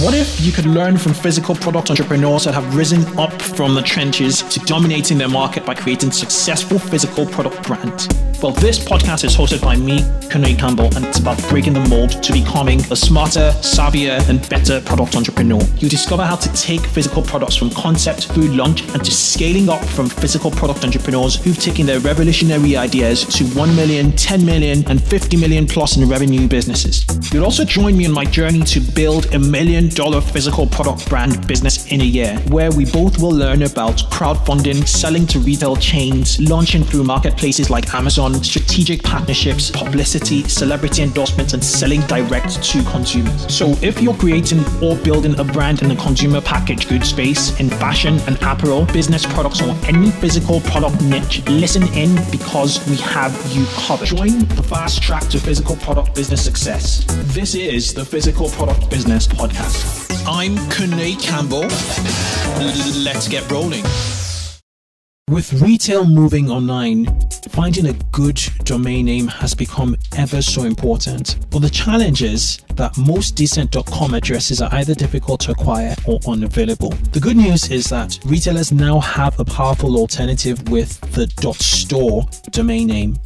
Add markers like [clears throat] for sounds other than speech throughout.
What if you could learn from physical product entrepreneurs that have risen up from the trenches to dominating their market by creating successful physical product brands? Well, this podcast is hosted by me, Kunle Campbell, and it's about breaking the mold to becoming a smarter, savvier, and better product entrepreneur. You discover how to take physical products from concept through launch and to scaling up from physical product entrepreneurs who've taken their revolutionary ideas to 1 million, 10 million, and 50 million plus in revenue businesses. You'll also join me on my journey to build a million dollar physical product brand business in a year, where we both will learn about crowdfunding, selling to retail chains, launching through marketplaces like Amazon on strategic partnerships, publicity, celebrity endorsements, and selling direct to consumers. So if you're creating or building a brand in the consumer packaged goods space, in fashion and apparel, business products, or any physical product niche, listen in because we have you covered. Join the fast track to physical product business success. This is the Physical Product Business Podcast. I'm Kunle Campbell. Let's get rolling. With retail moving online, finding a good domain name has become ever so important. But the challenge is that most decent .com addresses are either difficult to acquire or unavailable. The good news is that retailers now have a powerful alternative with the .store domain name.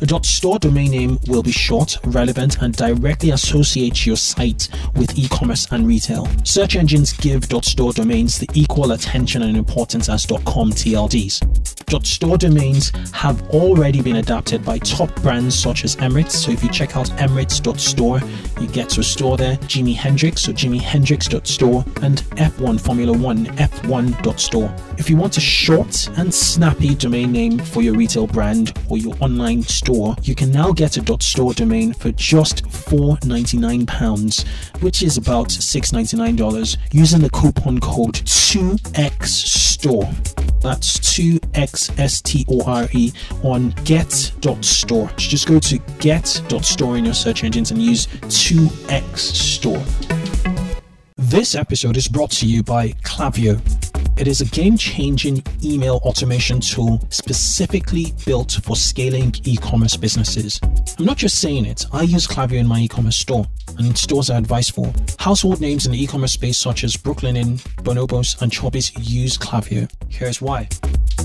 The .store domain name will be short, relevant, and directly associate your site with e-commerce and retail. Search engines give .store domains the equal attention and importance as .com TLDs. .store domains have already been adapted by top brands such as Emirates. So if you check out emirates.store, you get to a store there. Jimi Hendrix, so jimihendrix.store, and F1 Formula One, F1.store. If you want a short and snappy domain name for your retail brand or your online store, you can now get a .store domain for just £4.99, which is about $6.99 using the coupon code 2XSTORE. That's 2XSTORE on get.store. Just go to get.store in your search engines and use 2XStore. This episode is brought to you by Klaviyo. It is a game changing email automation tool specifically built for scaling e commerce businesses. I'm not just saying it, I use Klaviyo in my e commerce store and in stores I advise for. Household names in the e commerce space, such as Brooklinen, Bonobos, and Chubbies, use Klaviyo. Here's why.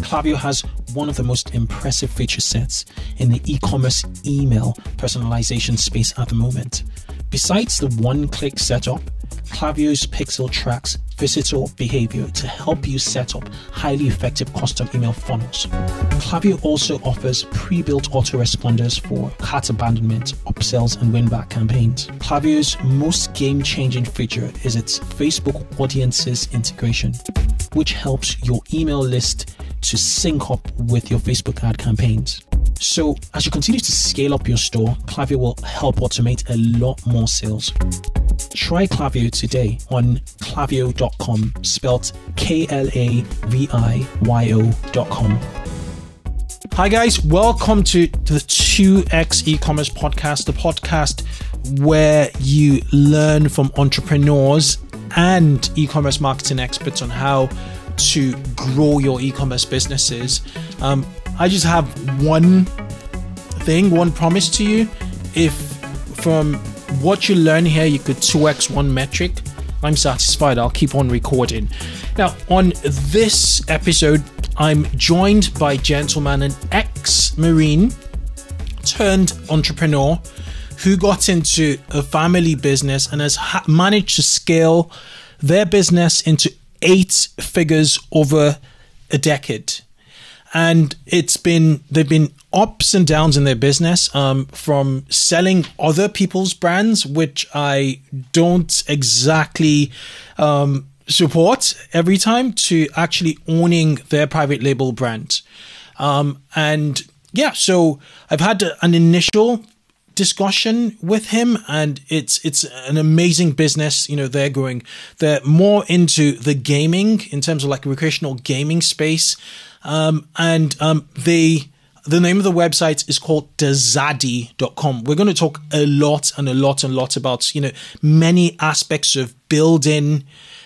Klaviyo has one of the most impressive feature sets in the e commerce email personalization space at the moment. Besides the one click setup, Klaviyo's Pixel tracks visitor behavior to help you set up highly effective custom email funnels. Klaviyo also offers pre-built autoresponders for cart abandonment, upsells, and win-back campaigns. Klaviyo's most game-changing feature is its Facebook Audiences integration, which helps your email list to sync up with your Facebook ad campaigns. So, as you continue to scale up your store, Klaviyo will help automate a lot more sales. Try Klaviyo today on klaviyo.com, spelt K L A V I Y O.com. Hi, guys, welcome to the 2x e commerce podcast, the podcast where you learn from entrepreneurs and e commerce marketing experts on how to grow your e commerce businesses. Um, I just have one thing, one promise to you. If from what you learn here, you could 2x one metric, I'm satisfied. I'll keep on recording. Now, on this episode, I'm joined by gentleman, an ex Marine turned entrepreneur who got into a family business and has ha- managed to scale their business into eight figures over a decade and it's been they've been ups and downs in their business um, from selling other people's brands which i don't exactly um, support every time to actually owning their private label brand. Um, and yeah so i've had an initial discussion with him and it's it's an amazing business you know they're growing. They're more into the gaming in terms of like recreational gaming space um, and um, they the name of the website is called dazadi.com. We're going to talk a lot and a lot and lot about, you know, many aspects of building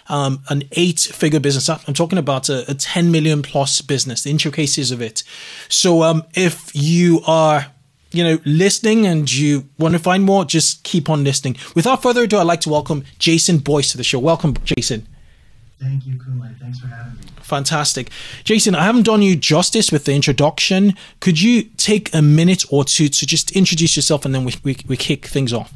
um, an eight figure business. I'm talking about a, a, 10 million plus business, the intricacies of it. So, um, if you are you know, listening and you want to find more, just keep on listening. Without further ado, I'd like to welcome Jason Boyce to the show. Welcome, Jason. Thank you, Kunle. Thanks for having me. Fantastic. Jason, I haven't done you justice with the introduction. Could you take a minute or two to just introduce yourself and then we, we, we kick things off?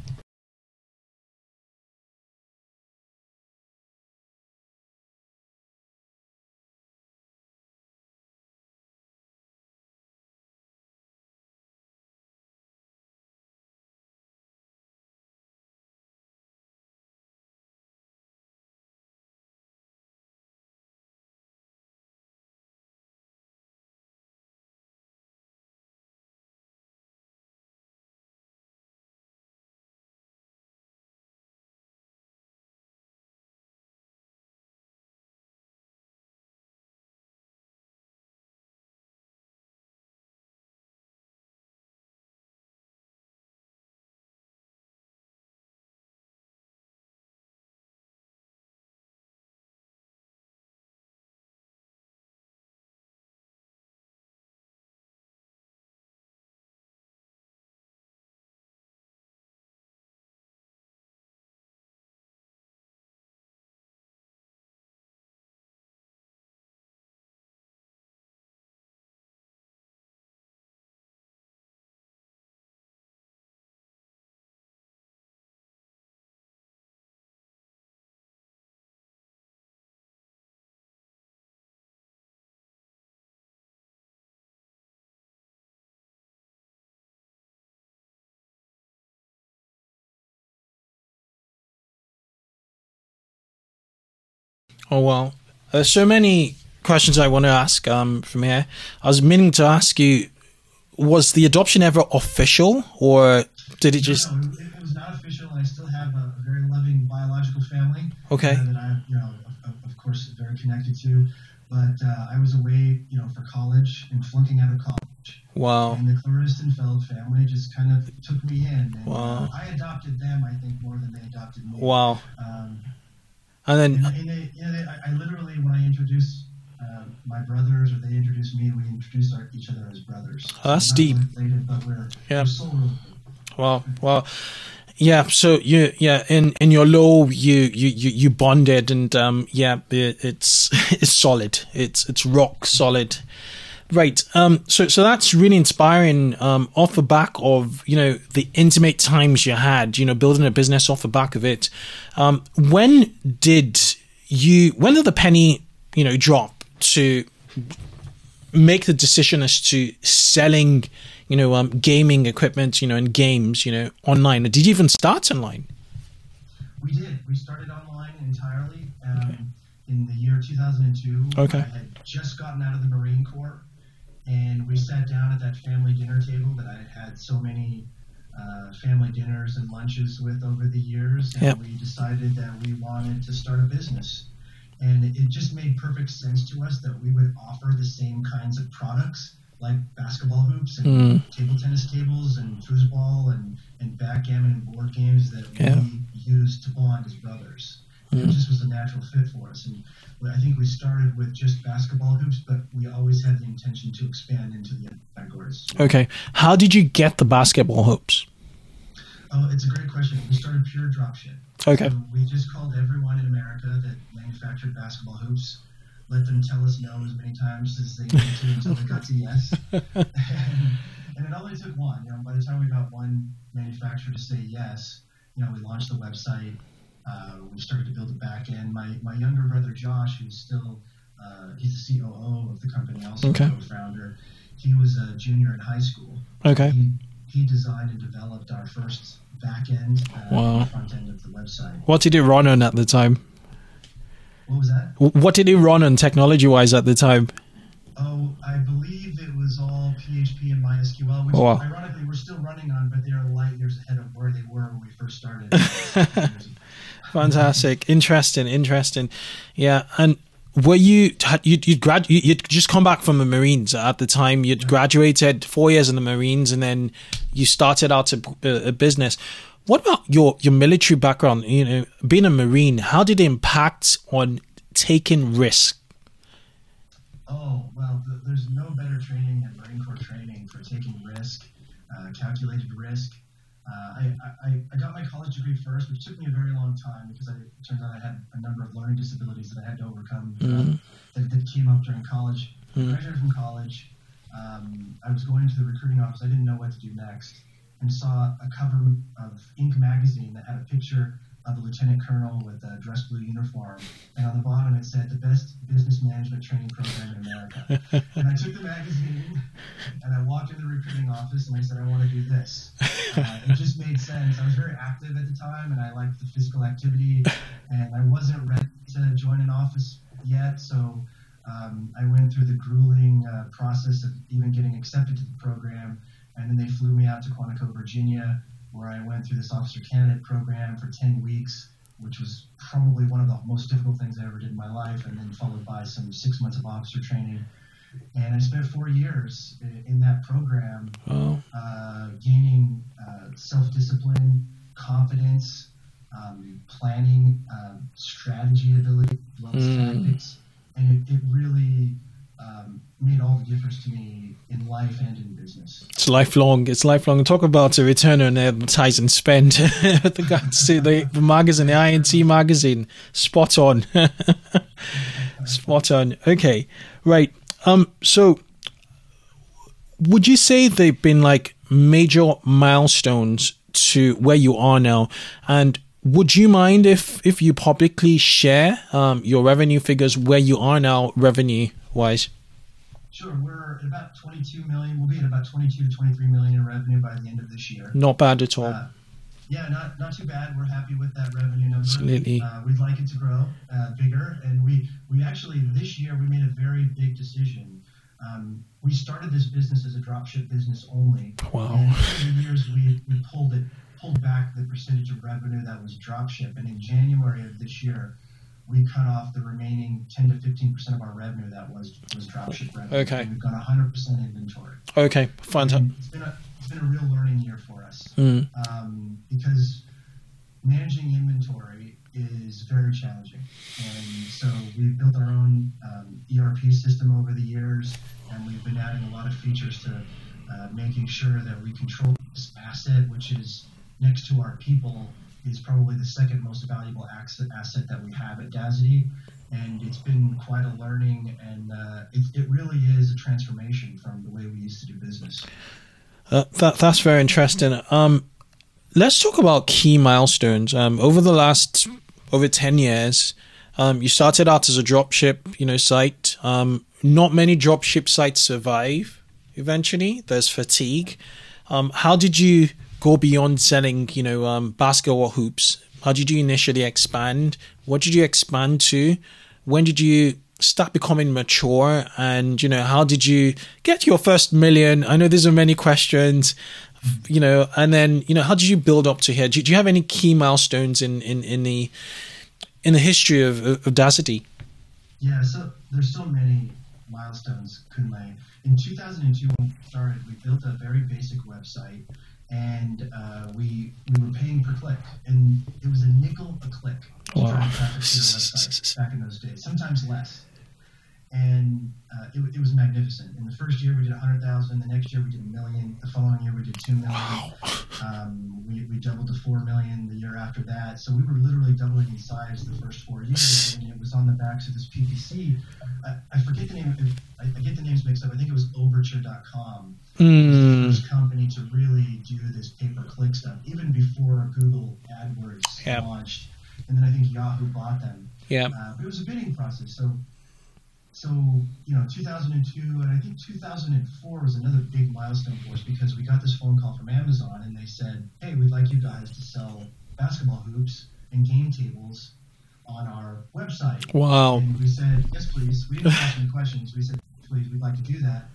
Oh well, there's so many questions I want to ask um, from here. I was meaning to ask you: Was the adoption ever official, or did it just? No, it was not official. I still have a, very loving biological family. Okay. Uh, that I, you know, of, of, course, very connected to. But uh, I was away, you know, for college and flunking out of college. Wow. And the Claristenfeld family just kind of took me in. And, wow. Uh, I adopted them, I think, more than they adopted me. Wow. Um, and then, and they, know, they, I, I, literally, when I introduce uh, my brothers or they introduce me, we introduce our, each other as brothers. Oh, that's so deep. Related, we're, yeah. we're so Well, yeah. So you, yeah, in in your low, you you you, you bonded, and um, yeah, it, it's [laughs] it's solid. It's it's rock solid. Right. Um, so, so that's really inspiring. Um, off the back of you know the intimate times you had, you know, building a business off the back of it. Um, when did you? When did the penny, you know, drop to make the decision as to selling, you know, um, gaming equipment, you know, and games, you know, online? Did you even start online? We did. We started online entirely um, okay. in the year 2002. Okay. I had just gotten out of the Marine Corps and we sat down at that family dinner table that I had had so many uh, family dinners and lunches with over the years, and yep. we decided that we wanted to start a business. And it, it just made perfect sense to us that we would offer the same kinds of products like basketball hoops and mm. table tennis tables and foosball and, and backgammon and board games that yeah. we used to bond as brothers. Mm. It just was a natural fit for us. And I think we started with just basketball hoops, but we always had the intention to expand into the other categories. Okay. How did you get the basketball hoops? Oh, it's a great question. We started pure dropship. Okay. So we just called everyone in America that manufactured basketball hoops, let them tell us no as many times as they needed to until they got to yes. [laughs] and, and it only took one. You know, by the time we got one manufacturer to say yes, you know, we launched the website. Uh, we started to build a back end. My, my younger brother Josh, who's still uh, he's the COO of the company, also okay. co-founder. He was a junior in high school. Okay. He, he designed and developed our first back end, uh, wow. front end of the website. What did he run on at the time? What was that? What did he run on technology wise at the time? Oh, I believe it was all PHP and MySQL, which wow. ironically we're still running on, but they are light years ahead of where they were when we first started. [laughs] Fantastic, interesting, interesting. Yeah, and were you you you'd grad you would just come back from the Marines at the time you'd graduated four years in the Marines and then you started out a, a business. What about your your military background? You know, being a Marine, how did it impact on taking risk? Oh well, there's no better training than Marine Corps training for taking risk, uh, calculated risk. I, I, I got my college degree first, which took me a very long time because I, it turns out I had a number of learning disabilities that I had to overcome mm-hmm. that, that, came up during college. Mm-hmm. I graduated from college. Um, I was going to the recruiting office. I didn't know what to do next and saw a cover of Inc. magazine that had a picture of a lieutenant colonel with a dress blue uniform, and on the bottom it said the best business management training program in America. [laughs] and I took the magazine and I walked into the recruiting office and I said, I want to do this. Uh, it just made sense. I was very active at the time and I liked the physical activity, and I wasn't ready to join an office yet, so. Um, I went through the grueling uh, process of even getting accepted to the program, and then they flew me out to Quantico, Virginia, where I went through this officer candidate program for 10 weeks, which was probably one of the most difficult things I ever did in my life, and then followed by some six months of officer training. And I spent four years in that program, oh. uh, gaining uh, self discipline, confidence, um, planning, uh, strategy ability, mm. tactics. And it, it really um, made all the difference to me in life and in business. It's lifelong. It's lifelong. Talk about a return on advertising spend. [laughs] the guys, the, the magazine, the Inc. magazine, spot on. [laughs] spot on. Okay, right. Um. So, would you say they've been like major milestones to where you are now, and would you mind if if you publicly share um, your revenue figures where you are now revenue wise? Sure, we're at about 22 million. We'll be at about 22 to 23 million in revenue by the end of this year. Not bad at all. Uh, yeah, not not too bad. We're happy with that revenue number. Absolutely. Uh, we'd like it to grow uh, bigger, and we we actually this year we made a very big decision. Um, we started this business as a dropship business only. Wow. And over the years, we, we pulled it pulled back the percentage of revenue that was dropship, and in January of this year, we cut off the remaining 10 to 15 percent of our revenue that was was dropship revenue. Okay. And we've got 100 percent inventory. Okay, fine. It's been a it's been a real learning year for us mm. um, because managing inventory is very challenging, and so we've built our own um, ERP system over the years, and we've been adding a lot of features to uh, making sure that we control this asset, which is next to our people is probably the second most valuable asset, asset that we have at Dazadi. And it's been quite a learning, and uh, it, it really is a transformation from the way we used to do business. Uh, that, that's very interesting. Um, let's talk about key milestones. Um, over the last over ten years, um, you started out as a dropship, you know, site. Um, not many dropship sites survive. Eventually, there's fatigue. Um, how did you go beyond selling, you know, um, basketball hoops? How did you initially expand? What did you expand to? When did you start becoming mature? And, you know, how did you get your first million? I know there's a many questions, you know, and then, you know, how did you build up to here? Do, do you have any key milestones in, in, in the, in the history of, of Dazadi? Yeah, so there's so many milestones, Kunle. In 2002, when we started, we built a very basic website and uh, we we were paying per click, and it was a nickel a click wow. drive traffic to the website back in those days, sometimes less. And uh, it, it, was magnificent. In the first year, we did 100,000. The next year, we did a million. The following year, we did 2 million. Wow. Um, we, we doubled to 4 million the year after that. So we were literally doubling in size the first four years. and it was on the backs of this PPC. I, I forget the name. I, I, get the names mixed up. I think it was Overture.com. Mm. Company to really do this pay per click stuff, even before Google AdWords yep. launched. And then I think Yahoo bought them. Yeah. Uh, but it was a bidding process. So so, you know, 2002 and I think 2004 was another big milestone for us because we got this phone call from Amazon and they said, hey, we'd like you guys to sell basketball hoops and game tables on our website. Wow. And we said, yes, please. We didn't ask any questions. We said, please, we'd like to do that.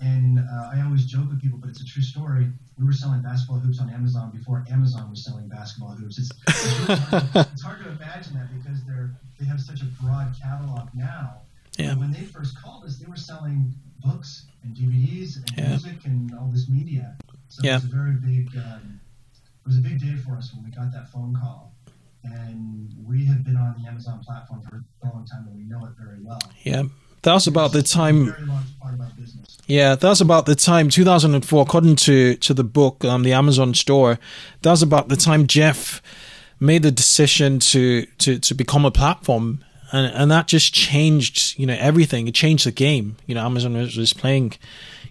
And uh, I always joke with people, but it's a true story. We were selling basketball hoops on Amazon before Amazon was selling basketball hoops. It's, it's, really hard, to, [laughs] it's hard to imagine that because they're they have such a broad catalog now yeah. When they first called us, they were selling books and DVDs and yeah. music and all this media. So yeah. it was a very big, um, it was a big day for us when we got that phone call. And we have been on the Amazon platform for a long time, and we know it very well. Yeah, that was about the time. Yeah, that's about the time 2004, according to to the book, um, the Amazon store. That was about the time Jeff made the decision to to to become a platform, and and that just changed, you know, everything. It changed the game. You know, Amazon was, was playing,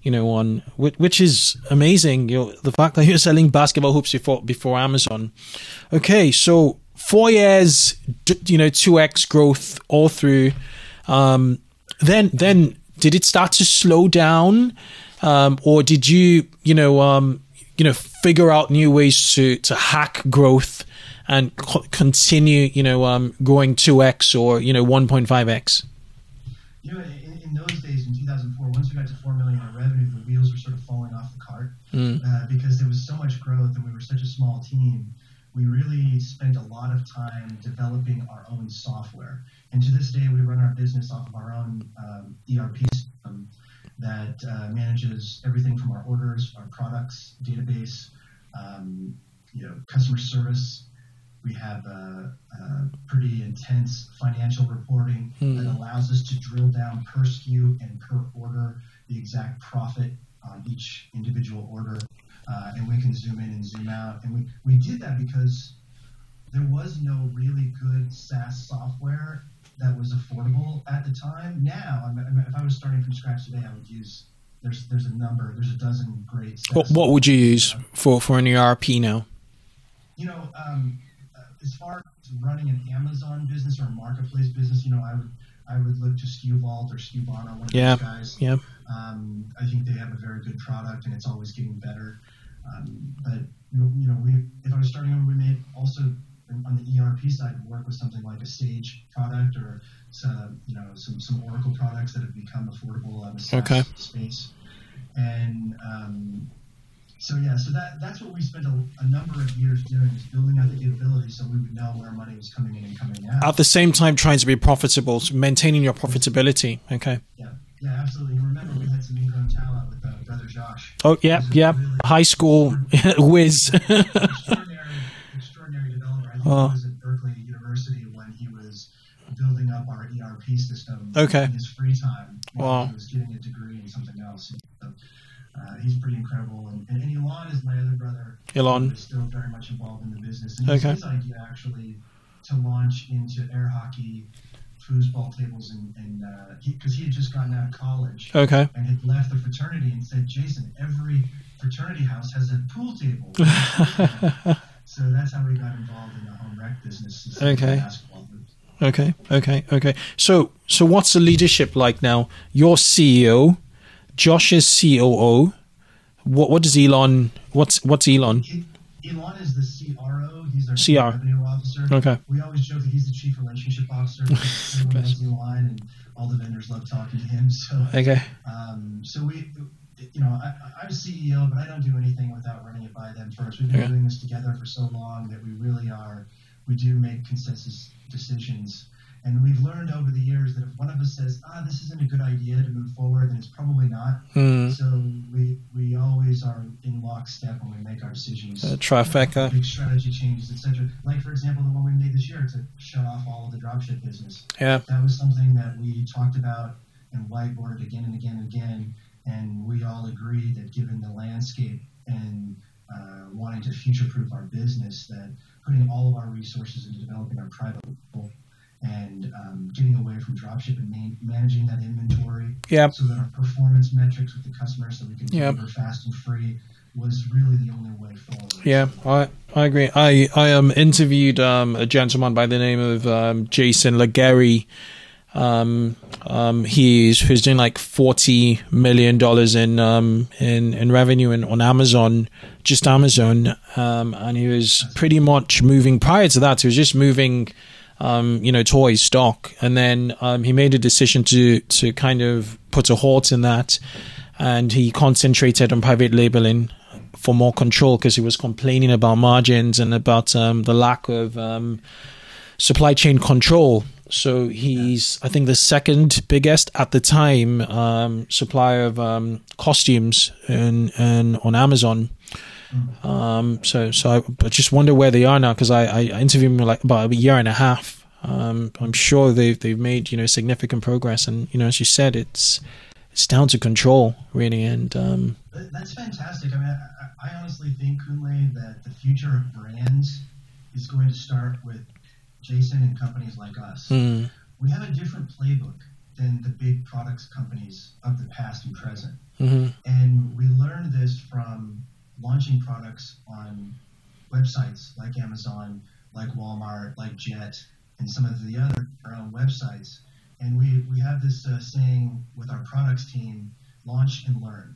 you know, on which, which is amazing. You know, the fact that you're selling basketball hoops before before Amazon. Okay, so four years, you know, two x growth all through. Um, then then did it start to slow down, um, or did you you know um, you know figure out new ways to to hack growth and co- continue you know um, growing two x or you know one point five x? You know, in, in those days in 2004, once we got to 4 million in revenue, the wheels were sort of falling off the cart Mm. uh, because there was so much growth and we were such a small team. We really spent a lot of time developing our own software. And to this day, we run our business off of our own um, ERP system that uh, manages everything from our orders, our products, database, um, you know, customer service. We have a, a pretty intense financial reporting that allows us to drill down per SKU and per order the exact profit on each individual order. Uh, and we can zoom in and zoom out. And we, we did that because there was no really good SaaS software that was affordable at the time. Now, I mean, if I was starting from scratch today, I would use there's there's a number, there's a dozen great. What what would you use for for an ERP now? you know, um, uh, as far as running an Amazon business or a marketplace business, you know, I would I would look to SkuVault or SKU Bono, one of Yeah, those guys. yeah. Um, I think they have a very good product and it's always getting better. Um, but you know, you know, we if I was starting over, we may also on the ERP side work with something like a Sage product or some, you know some some Oracle products that have become affordable on the SaaS Okay. space. And um, so yeah, so that that's what we spent a, a number of years doing is building out the capability so we would know where money was coming in and coming out. At the same time, trying to be profitable, maintaining your profitability. Okay. Yeah, yeah, absolutely. Remember we had some ingrown talent with uh, brother Josh. Oh yeah, yeah. really High school [laughs] whiz. [laughs] extraordinary, extraordinary developer. I think he was at Berkeley University when he was building up our ERP system Okay. in his free time. while Wow. He was getting a degree in something else. So, uh, he's pretty incredible. And, and, and Elon is my other brother. Elon. is still very much involved in the business. And Okay. his idea actually to launch into air hockey, foosball tables, and because he, had just gotten out of college Okay. and had left the fraternity and said, Jason, every fraternity house has a pool table. [laughs] so that's how we got involved in the home rec business. Okay. Okay, okay, okay. So, so what's the leadership like now? You're CEO, Josh is COO. What what does Elon? What's what's Elon? Elon is the CRO. He's our CR. revenue officer. Okay. We always joke that he's the chief relationship officer. [laughs] Everyone knows Elon, and all the vendors love talking to him. So Okay, Um, so we, you know, I, I'm CEO, but I don't do anything without running it by them first. We've been Okay. doing this together for so long that we really are, we do make consensus decisions. And we've learned over the years that if one of us says, ah, this isn't a good idea to move forward, then it's probably not. Hmm. So we, we always are in lockstep when we make our decisions. Uh, trifecta. Big strategy changes, etc. Like, for example, the one we made this year to shut off all of the dropship business Yeah, that was something that we talked about and whiteboarded again and again and again. And we all agree that given the landscape and uh, wanting to future proof our business, that putting all of our resources into developing our private label and um, getting away from dropship and man- managing that inventory yeah. so that our performance metrics with the customer so we can Yep. deliver fast and free was really the only way forward. Yeah, I I agree. I I um interviewed um a gentleman by the name of um Jason Legary. Um, um, he's who's doing like forty million dollars in um in in revenue in, on Amazon, just Amazon. Um, and he was pretty much moving. Prior to that, he was just moving. Um, you know, toys stock, and then um, he made a decision to to kind of put a halt in that, and he concentrated on private labeling for more control because he was complaining about margins and about um, the lack of um, supply chain control. So he's, I think, the second biggest at the time um, supplier of um, costumes and and on Amazon. Um, so, so I, I just wonder where they are now because I, I interviewed him like about a year and a half Um, I'm sure they've they've made you know significant progress, and you know as you said, it's it's down to control really. And um, that's fantastic. I mean, I, I honestly think Kunle that the future of brands is going to start with Jason and companies like us. Mm. We have a different playbook than the big products companies of the past and present. Mm-hmm. And we learned this from launching products on websites like Amazon, like Walmart, like Jet, and some of the other our own websites. And we, we have this uh, saying with our products team, launch and learn.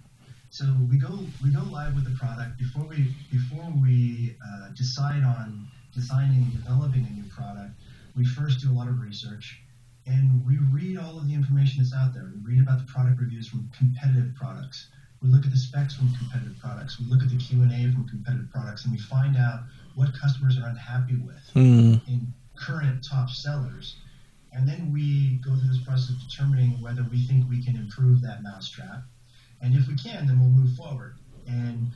So we go we go live with the product before we before we uh, decide on designing and developing a new product. We first do a lot of research and we read all of the information that's out there. We read about the product reviews from competitive products. We look at the specs from competitive products. We look at the Q and A from competitive products, and we find out what customers are unhappy with mm. in current top sellers. And then we go through this process of determining whether we think we can improve that mousetrap. And if we can, then we'll move forward. And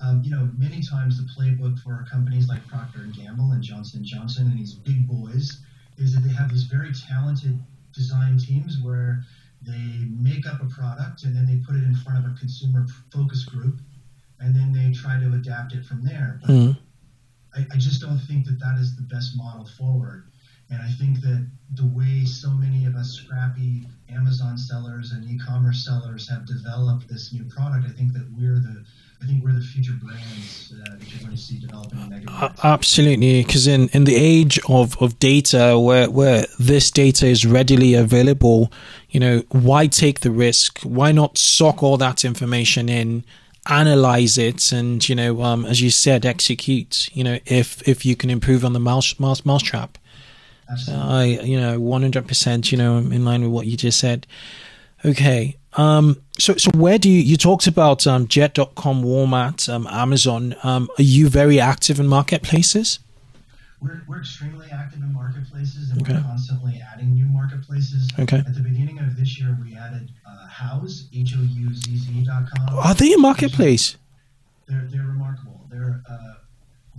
um, you know, many times the playbook for companies like Procter and Gamble and Johnson and Johnson and these big boys is that they have these very talented design teams where they make up a product and then they put it in front of a consumer focus group and then they try to adapt it from there. But mm. I, I just don't think that that is the best model forward. And I think that the way so many of us scrappy Amazon sellers and e-commerce sellers have developed this new product, I think that we're the I think we're the future brands uh, that you're going to see developing in uh, Absolutely, because in, in the age of, of data, where where this data is readily available, you know, why take the risk? Why not sock all that information in? analyze it and you know um, as you said execute you know if if you can improve on the mouse mouse mousetrap so i you know 100% you know in line with what you just said okay um, so, so where do you, you talked about um, Jet.com, Walmart, um, Amazon. Um, are you very active in marketplaces? We're, we're extremely active in marketplaces and okay. we're constantly adding new marketplaces. Okay. At the beginning of this year, we added uh, Houzz, H-O-U-Z-Z.com. Are they a marketplace? They're, they're remarkable. They're, uh,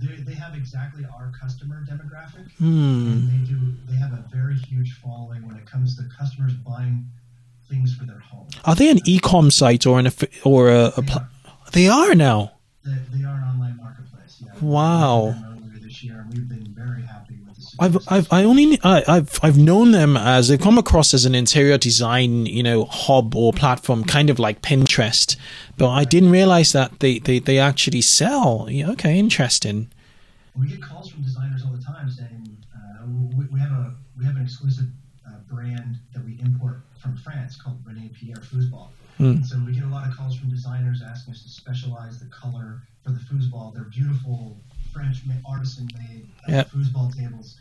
they they have exactly our customer demographic. Hmm. And they do. They have a very huge following when it comes to customers buying things for their home. Are they an e-com site or an or a? a pl- they are now. They, they, are an online marketplace. Yeah. Wow. This year, we've been very happy with I've, I've, I only, I, have I've known them as they've come across as an interior design, you know, hub or platform, kind of like Pinterest. But I didn't realize that they, they, they actually sell. Yeah, okay, interesting. We get calls from designers all the time saying uh, we, we, have a we have an exclusive uh, brand that we import from France called Rene Pierre Foosball. Mm. So we get a lot of calls from designers asking us to specialize the color for the foosball. They're beautiful French artisan-made uh, yep. foosball tables.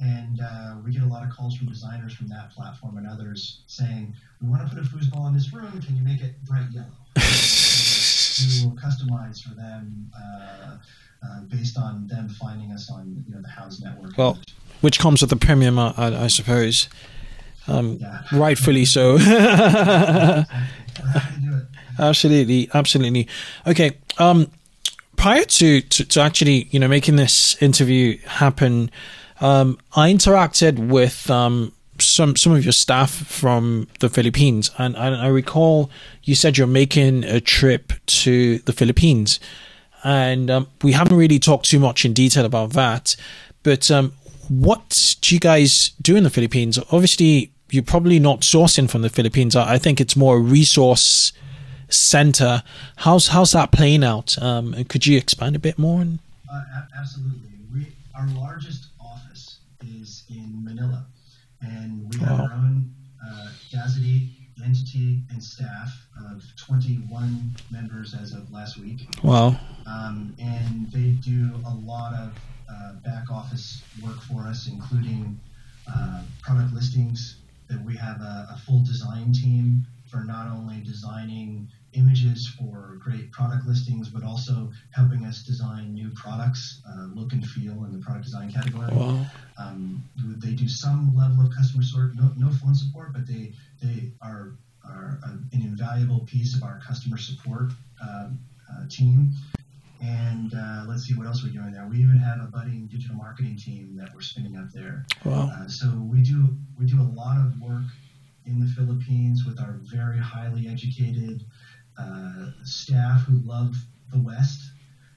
And uh, we get a lot of calls from designers from that platform and others saying, "We want to put a foosball in this room. Can you make it bright yellow?" [laughs] we will customize for them uh, uh, based on them finding us on you know the Houzz network. Well, which comes with the premium, I, I suppose. Um, yeah. rightfully so. [laughs] [laughs] absolutely, absolutely. Okay. Um, prior to, to, to, actually, you know, making this interview happen, um, I interacted with um, some some of your staff from the Philippines, and, and I recall you said you're making a trip to the Philippines, and um, we haven't really talked too much in detail about that. But um, what do you guys do in the Philippines? Obviously, you're probably not sourcing from the Philippines. I think it's more a resource center. How's how's that playing out? Um, could you expand a bit more? On? Uh, absolutely. We our largest office is in Manila, and we have wow. our own uh, Dazadi entity and staff of 21 members as of last week. Wow. Um, and they do a lot of uh, back office work for us, including uh, product listings. That we have a, a, full design team for not only designing images for great product listings, but also helping us design new products, uh, look and feel in the product design category. Wow. Um, they do some level of customer support, no, no phone support, but they they are are an invaluable piece of our customer support um, uh, team And uh, let's see what else we're doing there. We even have a budding digital marketing team that we're spinning up there. Wow. Uh, so we do we do a lot of work in the Philippines with our very highly educated uh, staff who love the West.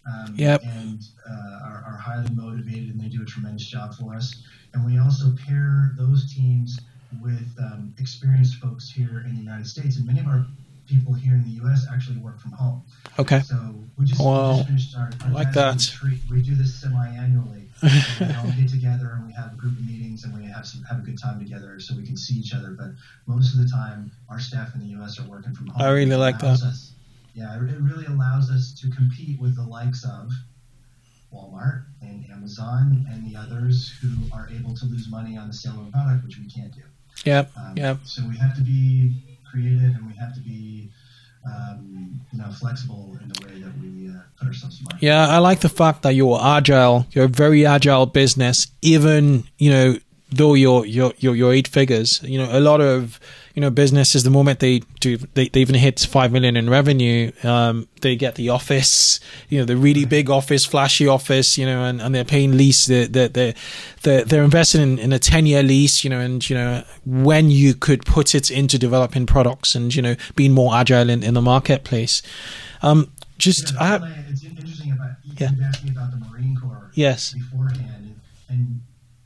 Um, Yep. And uh, are, are highly motivated, and they do a tremendous job for us. And we also pair those teams with um, experienced folks here in the United States. And many of our people here in the U.S. actually work from home. Okay. So we just, Wow. we just finished our, our like that. Retreat. We do this semi-annually. [laughs] we all get together and we have a group of meetings and we have some have a good time together so we can see each other. But most of the time, our staff in the U.S. are working from home. I really like that. Us, yeah, it it really allows us to compete with the likes of Walmart and Amazon and the others who are able to lose money on the sale of a product, which we can't do. Yep. Um, Yep. So we have to be creative and we have to be, um, you know, flexible in the way that we uh, put ourselves to. Yeah, I like the fact that you're agile. You're a very agile business, even you know though you're you're you're, you're eight figures. You know, a lot of you know businesses the moment they do they, they even hit five million in revenue, um, they get the office. You know, the really big office, flashy office. You know, and, and they're paying lease. They're they're they're, they're, they're investing in, in a ten year lease. You know, and you know when you could put it into developing products and you know being more agile in, in the marketplace. Um, just Yeah, I have, it's interesting about you Yeah. you asked me about the Marine Corps yes. beforehand, and, and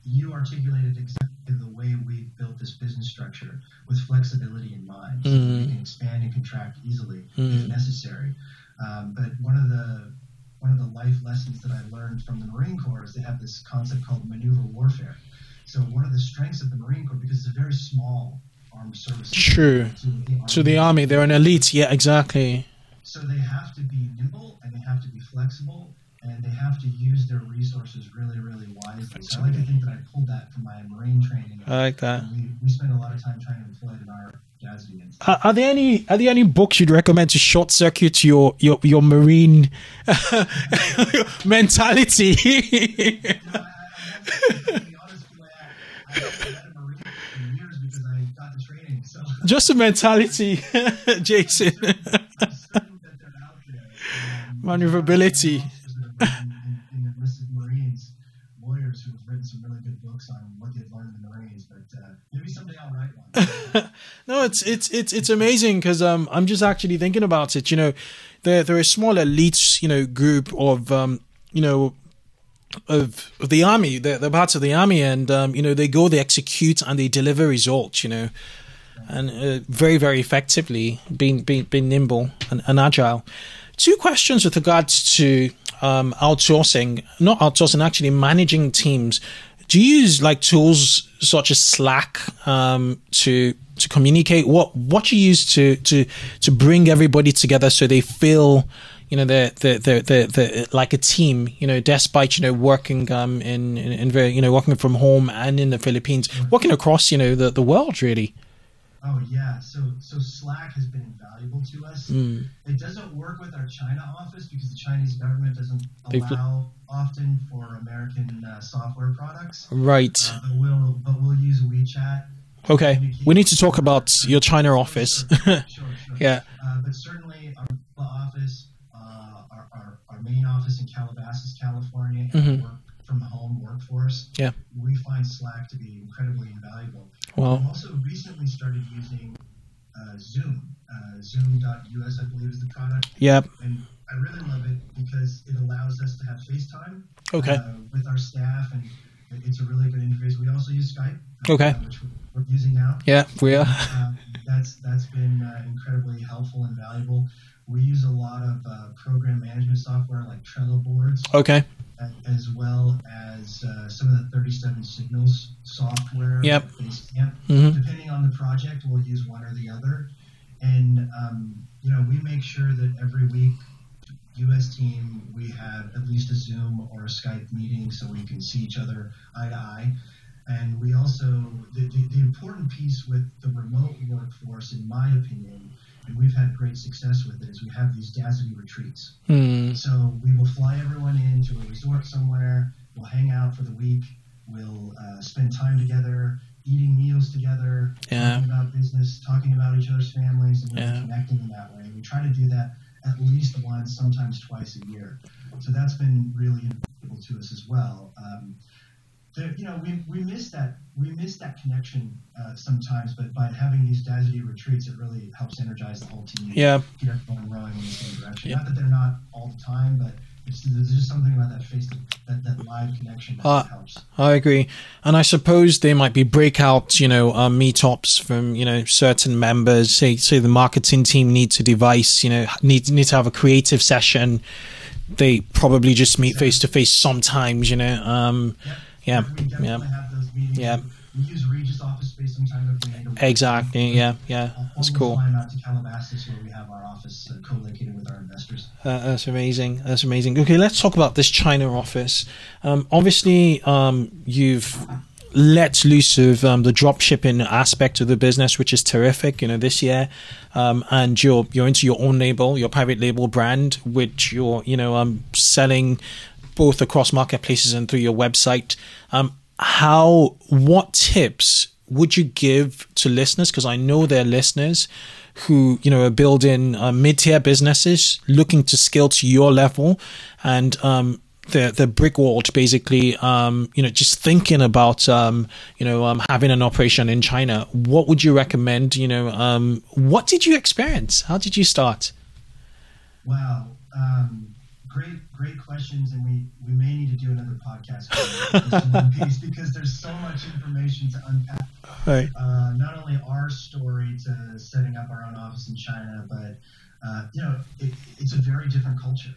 you articulated exactly the way we built this business structure with flexibility in mind, so that Mhm. we can expand and contract easily Mhm. if necessary. Um, but one of the one of the life lessons that I learned from the Marine Corps is they have this concept called maneuver warfare. So one of the strengths of the Marine Corps, because it's a very small armed service, True. to the To the army, they're an elite. Yeah, exactly. so they have to be nimble and they have to be flexible and they have to use their resources really, really wisely. So I like to think that I pulled that from my Marine training. I like that. We, we spend a lot of time trying to employ it in our Dazadi and Are, there any are there any books you'd recommend to short circuit your your your marine [laughs] mentality? Just a mentality, [laughs] Jason. I'm certain that they're out there. Maneuverability. Officers that have been in, in enlisted Marines, lawyers who have written some really good books on what they've learned in the Marines. But uh, maybe someday I'll write one. [laughs] no, it's it's it's it's amazing because um I'm just actually thinking about it. You know, there there are a small elite you know group of um you know of, of the army. They're, they're parts of the army, and um you know they go, they execute, and they deliver results. You know, and uh, very very effectively, being being being nimble and, and agile. Two questions with regards to um, outsourcing, not outsourcing, actually managing teams. Do you use like tools such as Slack um, to to communicate? What what you use to to to bring everybody together so they feel you know they're they're they're, they're, they're like a team you know despite you know working um in, in in very you know working from home and in the Philippines working across you know the the world really Oh yeah, so so Slack has been invaluable to us. Mm. It doesn't work with our China office because the Chinese government doesn't They've- allow often for American uh, software products. right Uh, but we'll but we'll use WeChat. okay we need to talk about your China office Sure, sure. [laughs] yeah Uh, but certainly our office, uh, our, our, our main office in Calabasas, California, and From home workforce. Yeah. We find Slack to be incredibly invaluable. well also recently started using uh, Zoom. Uh, Zoom.us, I believe, is the product. Yep. And I really love it because it allows us to have FaceTime okay uh, with our staff, and it's a really good interface. We also use Skype, uh, Okay. which we're, using now. yeah we are Um, that's that's been uh, incredibly helpful and valuable. We use a lot of uh, program management software like Trello boards, okay as well as uh, some of the 37 Signals software. Yep. Basecamp. hmm Depending on the project, we'll use one or the other. And um, you know, we make sure that every week, U.S. team, we have at least a Zoom or a Skype meeting so we can see each other eye to eye. And we also, the, the, the important piece with the remote workforce, in my opinion, and we've had great success with it, is we have these Dazadi retreats. Hmm. So we will fly everyone into a resort somewhere. We'll hang out for the week. We'll uh, spend time together, eating meals together, Yeah. talking about business, talking about each other's families, and Yeah. connecting in that way. We try to do that at least once, sometimes twice a year. So that's been really important to us as well. Um, there, you know, we, we miss that we miss that connection uh, sometimes, but by having these Dazadi retreats, it really helps energize the whole team. Yeah. Get everyone rowing in the same direction. Yeah. Not that they're not all the time, but it's, there's just something about that face, that, that live connection that uh, helps. I agree, and I suppose there might be breakout, you know, um, meetups from you know certain members. Say, say the marketing team needs a device, you know, need need to have a creative session. They probably just meet face to face sometimes, you know. Um, yeah, yeah, yeah. yeah. We use Regus office space sometimes if we need to. Exactly. Yeah. Yeah. That's cool. Fly out to Calabasas where we have our office uh, co-located with our investors. Uh, that's amazing. That's amazing. Okay, let's talk about this China office. Um, obviously, um, you've let loose of um, the drop shipping aspect of the business, which is terrific. You know, this year, um, and you're you're into your own label, your private label brand, which you're you know um, selling both across marketplaces and through your website. Um, how what tips would you give to listeners? Because I know they're listeners who you know are building uh, mid-tier businesses, looking to scale to your level, and um, the the brick walled basically. Um, you know, just thinking about um, you know um, having an operation in China. What would you recommend? You know, um, what did you experience? How did you start? Wow. Um, great, great questions, and we, we may need to do another podcast [laughs] because there's so much information to unpack. Right. Uh, not only our story to setting up our own office in China, but uh, you know, it, it's a very different culture.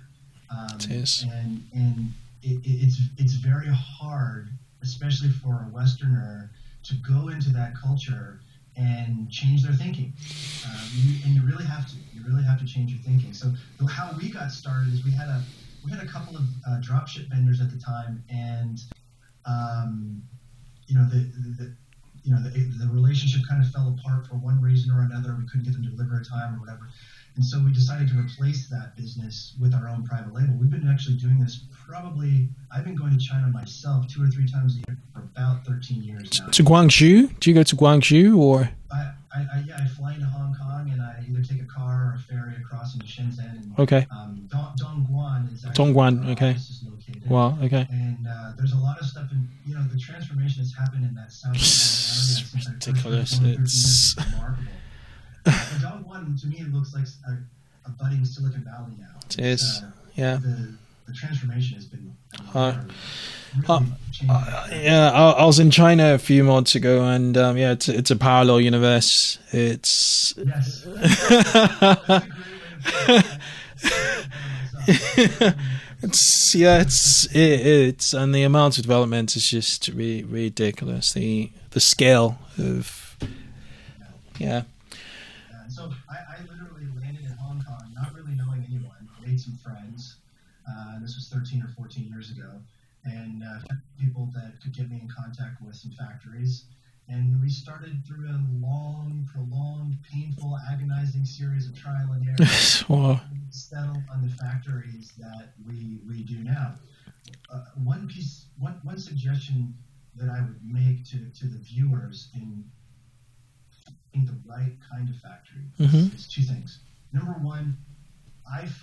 Um, it is, and and it, it's it's very hard, especially for a Westerner, to go into that culture and change their thinking. Um, you, and you really have to. You really have to change your thinking. So how we got started is we had a we had a couple of uh, dropship vendors at the time, and um, you know the, the, you know the, the relationship kind of fell apart for one reason or another. We couldn't get them to deliver a time or whatever. And so we decided to replace that business with our own private label. We've been actually doing this probably, I've been going to China myself two or three times a year for about 13 years now. To Guangzhou? Do you go to Guangzhou or? I, I, I yeah, I fly into Hong Kong and I either take a car or a ferry across into Shenzhen. And, okay. Um, Dongguan is actually Dongguan, okay. Wow, okay. And uh, there's a lot of stuff in, you know, the transformation that's happened in that South area. ridiculous. It's remarkable. Dongguan to me it looks like a, a, budding Silicon Valley now. It is, uh, yeah. The, the, transformation has been. Uh, really uh, yeah, I, I, was in China a few months ago, and um, yeah, it's it's a parallel universe. It's yes. [laughs] it's yeah, it's it, it's and the amount of development is just re- ridiculous. The the scale of yeah. So I, I, literally landed in Hong Kong, not really knowing anyone, made some friends. Uh, this was 13 or 14 years ago, and uh, people that could get me in contact with some factories. And we started through a long, prolonged, painful, agonizing series of trial and error [laughs] wow. settle on the factories that we, we do now. Uh, one piece, one, one suggestion that I would make to, to the viewers in the right kind of factory mm-hmm. is two things. Number one, I've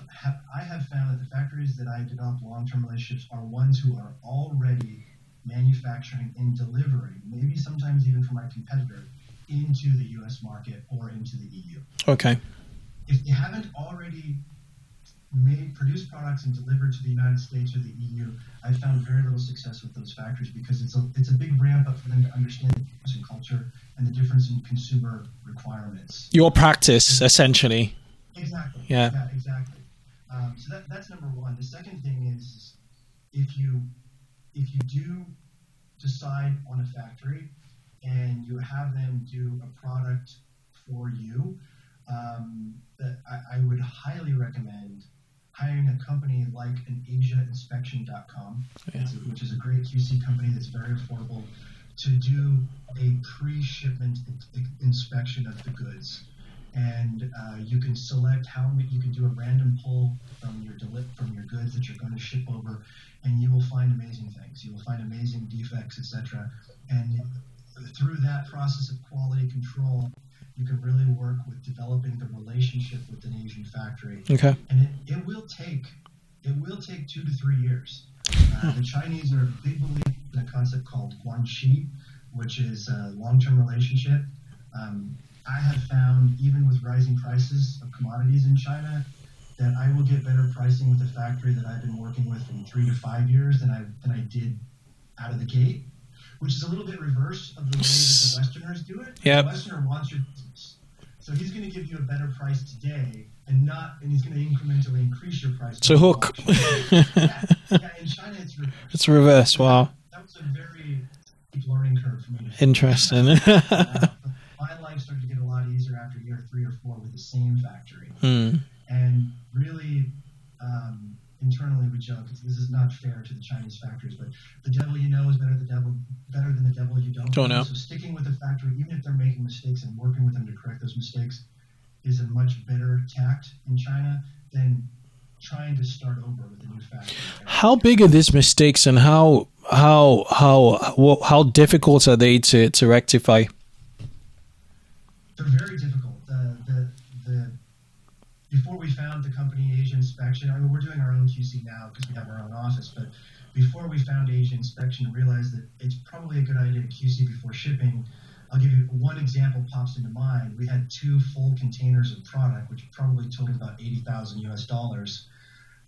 I have found that the factories that I develop long-term relationships are ones who are already manufacturing and delivering, maybe sometimes even for my competitor, into the U.S. market or into the EU. Okay. If they haven't already made produced products and delivered to the United States or the EU, I found very little success with those factories because it's a it's a big ramp up for them to understand the difference in culture and the difference in consumer requirements. Your practice, essentially. Exactly. Yeah. yeah exactly. Um, so that, that's number one. The second thing is if you if you do decide on a factory and you have them do a product for you, um, that I, I would highly recommend hiring a company like an AsiaInspection.com, yeah. which is a great QC company that's very affordable, to do a pre-shipment inspection of the goods. And uh, you can select how many, you can do a random pull from your deli- from your goods that you're going to ship over, and you will find amazing things. You will find amazing defects, etc. And through that process of quality control, you can really work with developing the relationship with an Asian factory. Okay. And it, it will take it will take two to three years. Uh, the Chinese are a big believer in a concept called guanxi, which is a long-term relationship. Um, I have found, even with rising prices of commodities in China, that I will get better pricing with a factory that I've been working with in three to five years than I than I did out of the gate, which is a little bit reverse of the way that the [laughs] Westerners do it. Yep. The Westerner wants your business. So he's going to give you a better price today, and not, and he's going to incrementally increase your price. So hook. [laughs] yeah, yeah, in China it's reverse. It's reverse. Wow. That was a very steep learning curve for me. Interesting. [laughs] uh, my life started to get a lot easier after year three or four with the same factory. Hmm. And really, um, internally we joke, this is not fair to the Chinese factories, but the devil you know is better the devil better than the devil you don't. Don't know. So sticking with the factory, even if they're making mistakes and working with them to correct those mistakes, is a much better tact in China than trying to start over with a new factory. How big are these mistakes, and how how how how difficult are they to to rectify? They're very difficult. Before we found the company Asia Inspection, I mean, we're doing our own QC now because we have our own office, but before we found Asia Inspection and realized that it's probably a good idea to QC before shipping, I'll give you one example pops into mind. We had two full containers of product, which probably totaled about 80,000 US dollars,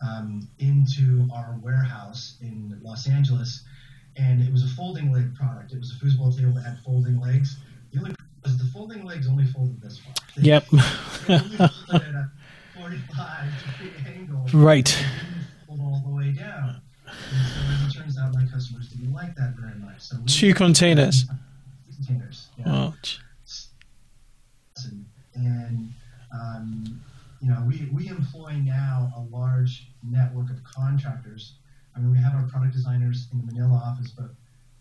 um, into our warehouse in Los Angeles. And it was a folding leg product. It was a foosball table that had folding legs. The only problem was the folding legs only folded this far. They- Yep. [laughs] 45 degree angle. Right. They all the way down. And so as it turns out, my customers didn't like that very much. So Two containers. Two containers. Yeah and, and um, you know we, we employ now a large network of contractors. I mean, we have our product designers in the Manila office, but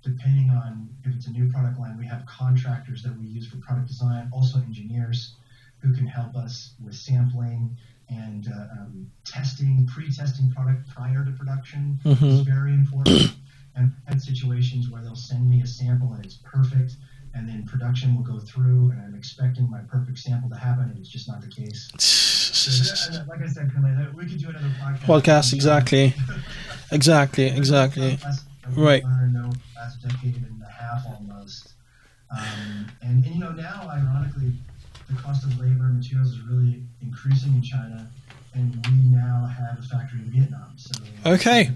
depending on if it's a new product line, we have contractors that we use for product design, also engineers who can help us with sampling and uh, um, testing, pre-testing product prior to production Mhm. is very important. and [clears throat] I've had situations where they'll send me a sample and it's perfect, and then production will go through, and I'm expecting my perfect sample to happen, and it's just not the case. [laughs] So, that- like I said, Kamala, we could do another podcast. Podcast, exactly. [laughs] Exactly, exactly. Right. Last decade and a half almost. Um, and, and you know now, ironically, the cost of labor and materials is really increasing in China, and we now have a factory in Vietnam. So Okay.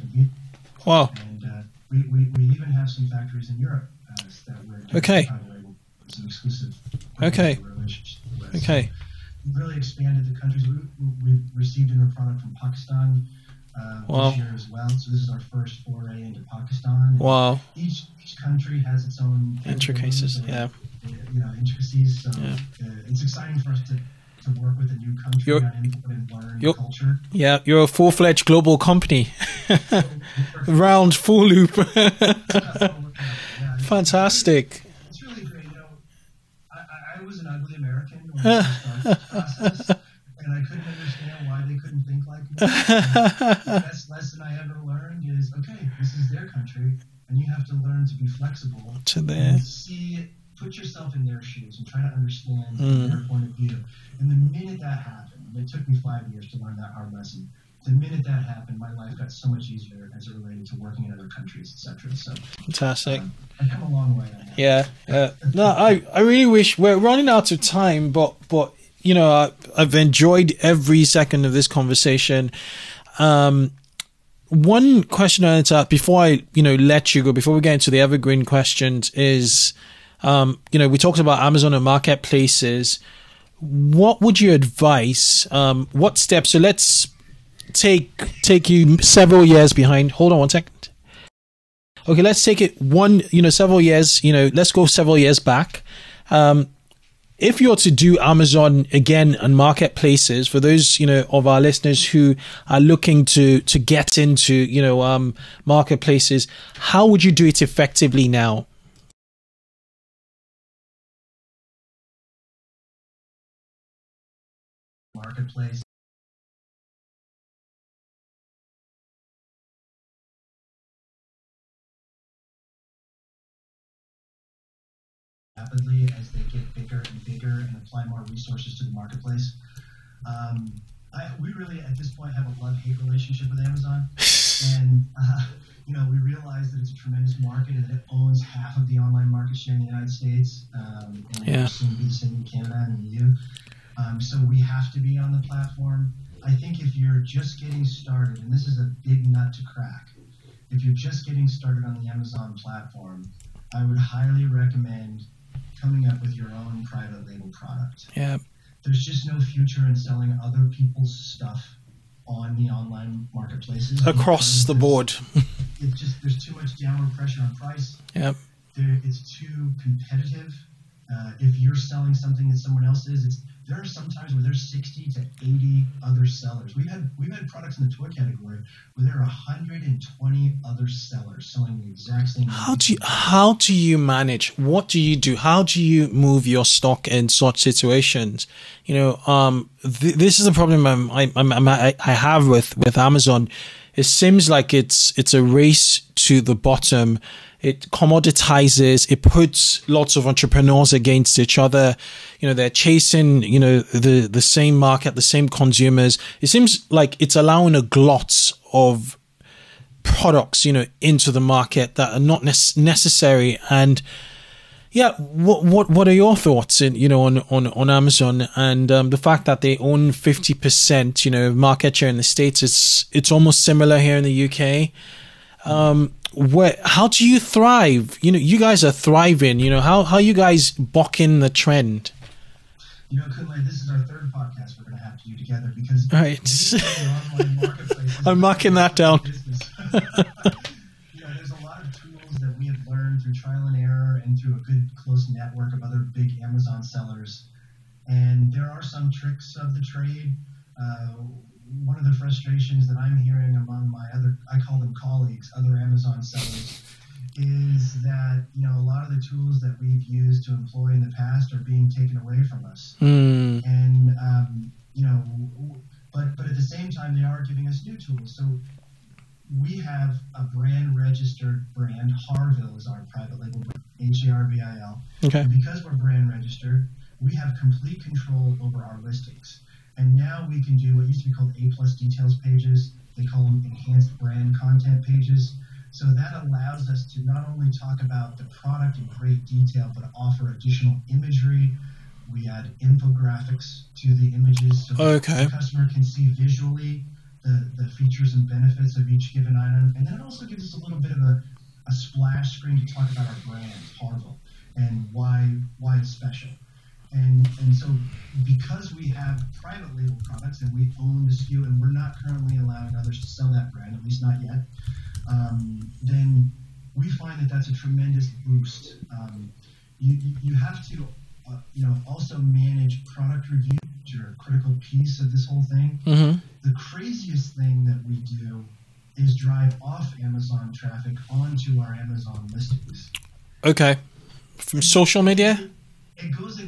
Wow. and uh, we, we, we even have some factories in Europe uh, that we're Okay. some exclusive Okay. with. Okay. We've really expanded the countries. We, we've received a product from Pakistan uh, Wow. this year as well. So this is our first foray into Pakistan. Wow. Each each country has its own Intricacies. and, Yeah. intricacies. So Yeah. uh, it's exciting for us to, to work with a new country You're- and learn you're- culture. Yeah. You're a full fledged global company. [laughs] Round full loop. [laughs] Fantastic. It's really great. You know, I, I, was an ugly American when I started this process, and I couldn't understand why they couldn't think like me. The best lesson I ever learned is, okay, this is their country, and you have to learn to be flexible To their and see it, put yourself in their shoes, and try to understand Mm. their point of view. And the minute that happened, it took me five years to learn that hard lesson. The minute that happened, my life got so much easier as it related to working in other countries, etc. So fantastic. um, I've come a long way. Yeah, yeah. No, I, I really wish we're running out of time, but but you know I, I've enjoyed every second of this conversation. Um, one question I wanted to ask before I you know let you go before we get into the evergreen questions is, um, you know we talked about Amazon and marketplaces. What would you advise? Um, what steps? So let's take take you several years behind. Hold on one second okay let's take it one you know several years you know let's go several years back um if you're to do amazon again and marketplaces for those you know of our listeners who are looking to to get into you know um marketplaces how would you do it effectively now happen rapidly as they get bigger and bigger and apply more resources to the marketplace. Um, I, we really, at this point, have a love-hate relationship with Amazon, [laughs] and uh, you know, we realize that it's a tremendous market and that it owns half of the online market share in the United States, um, and yeah. soon be the same in Canada and the EU. Um, so we have to be on the platform. I think if you're just getting started, and this is a big nut to crack, if you're just getting started on the Amazon platform, I would highly recommend coming up with your own private label product. Yeah. There's just no future in selling other people's stuff on the online marketplaces across the board. [laughs] it just there's too much downward pressure on price. Yep. There, it's too competitive. Uh, if you're selling something that someone else is, it's there are some times where there's 60 to 80 other sellers. We've had we've had products in the toy category where there are 120 other sellers selling the exact same. How do you how do you manage? What do you do? How do you move your stock in such situations? You know, um, th- this is a problem I'm, I'm, I'm, I have with with Amazon. It seems like it's it's a race to the bottom it commoditizes it puts lots of entrepreneurs against each other. You know they're chasing you know the the same market the same consumers. It seems like it's allowing a glut of products you know into the market that are not ne- necessary. And yeah what what what are your thoughts in you know on on on amazon? And um, the fact that they own 50% you know market share in the states it's it's almost similar here in the uk um, where how do you thrive? You know, you guys are thriving. You know, how how you guys bucking the trend? You know, Kunle, this is our third podcast we're going to have to do together because right. [laughs] I'm marking that down. [laughs] you know, there's a lot of tools that we have learned through trial and error and through a good close network of other big Amazon sellers. And there are some tricks of the trade. Uh, one of the frustrations that I'm hearing among my other, I call them colleagues, other sellers, is that you know a lot of the tools that we've used to employ in the past are being taken away from us, mm. and um, you know, but but at the same time they are giving us new tools. So we have a brand registered brand. Harvil is our private label brand, H A R V I L. Okay. And because we're brand registered, we have complete control over our listings. And now we can do what used to be called A plus details pages. They call them enhanced brand content pages. So that allows us to not only talk about the product in great detail, but offer additional imagery. We add infographics to the images so okay. the customer can see visually the, the features and benefits of each given item. And then it also gives us a little bit of a, a splash screen to talk about our brand, Harvil, and why why it's special. And, and so because we have private label products and we own the SKU and we're not currently allowing others to sell that brand, at least not yet, um, then we find that that's a tremendous boost. Um, you, you have to uh, you know also manage product review, which are a critical piece of this whole thing. Mm-hmm. The craziest thing that we do is drive off Amazon traffic onto our Amazon listings. Okay, from social media. It goes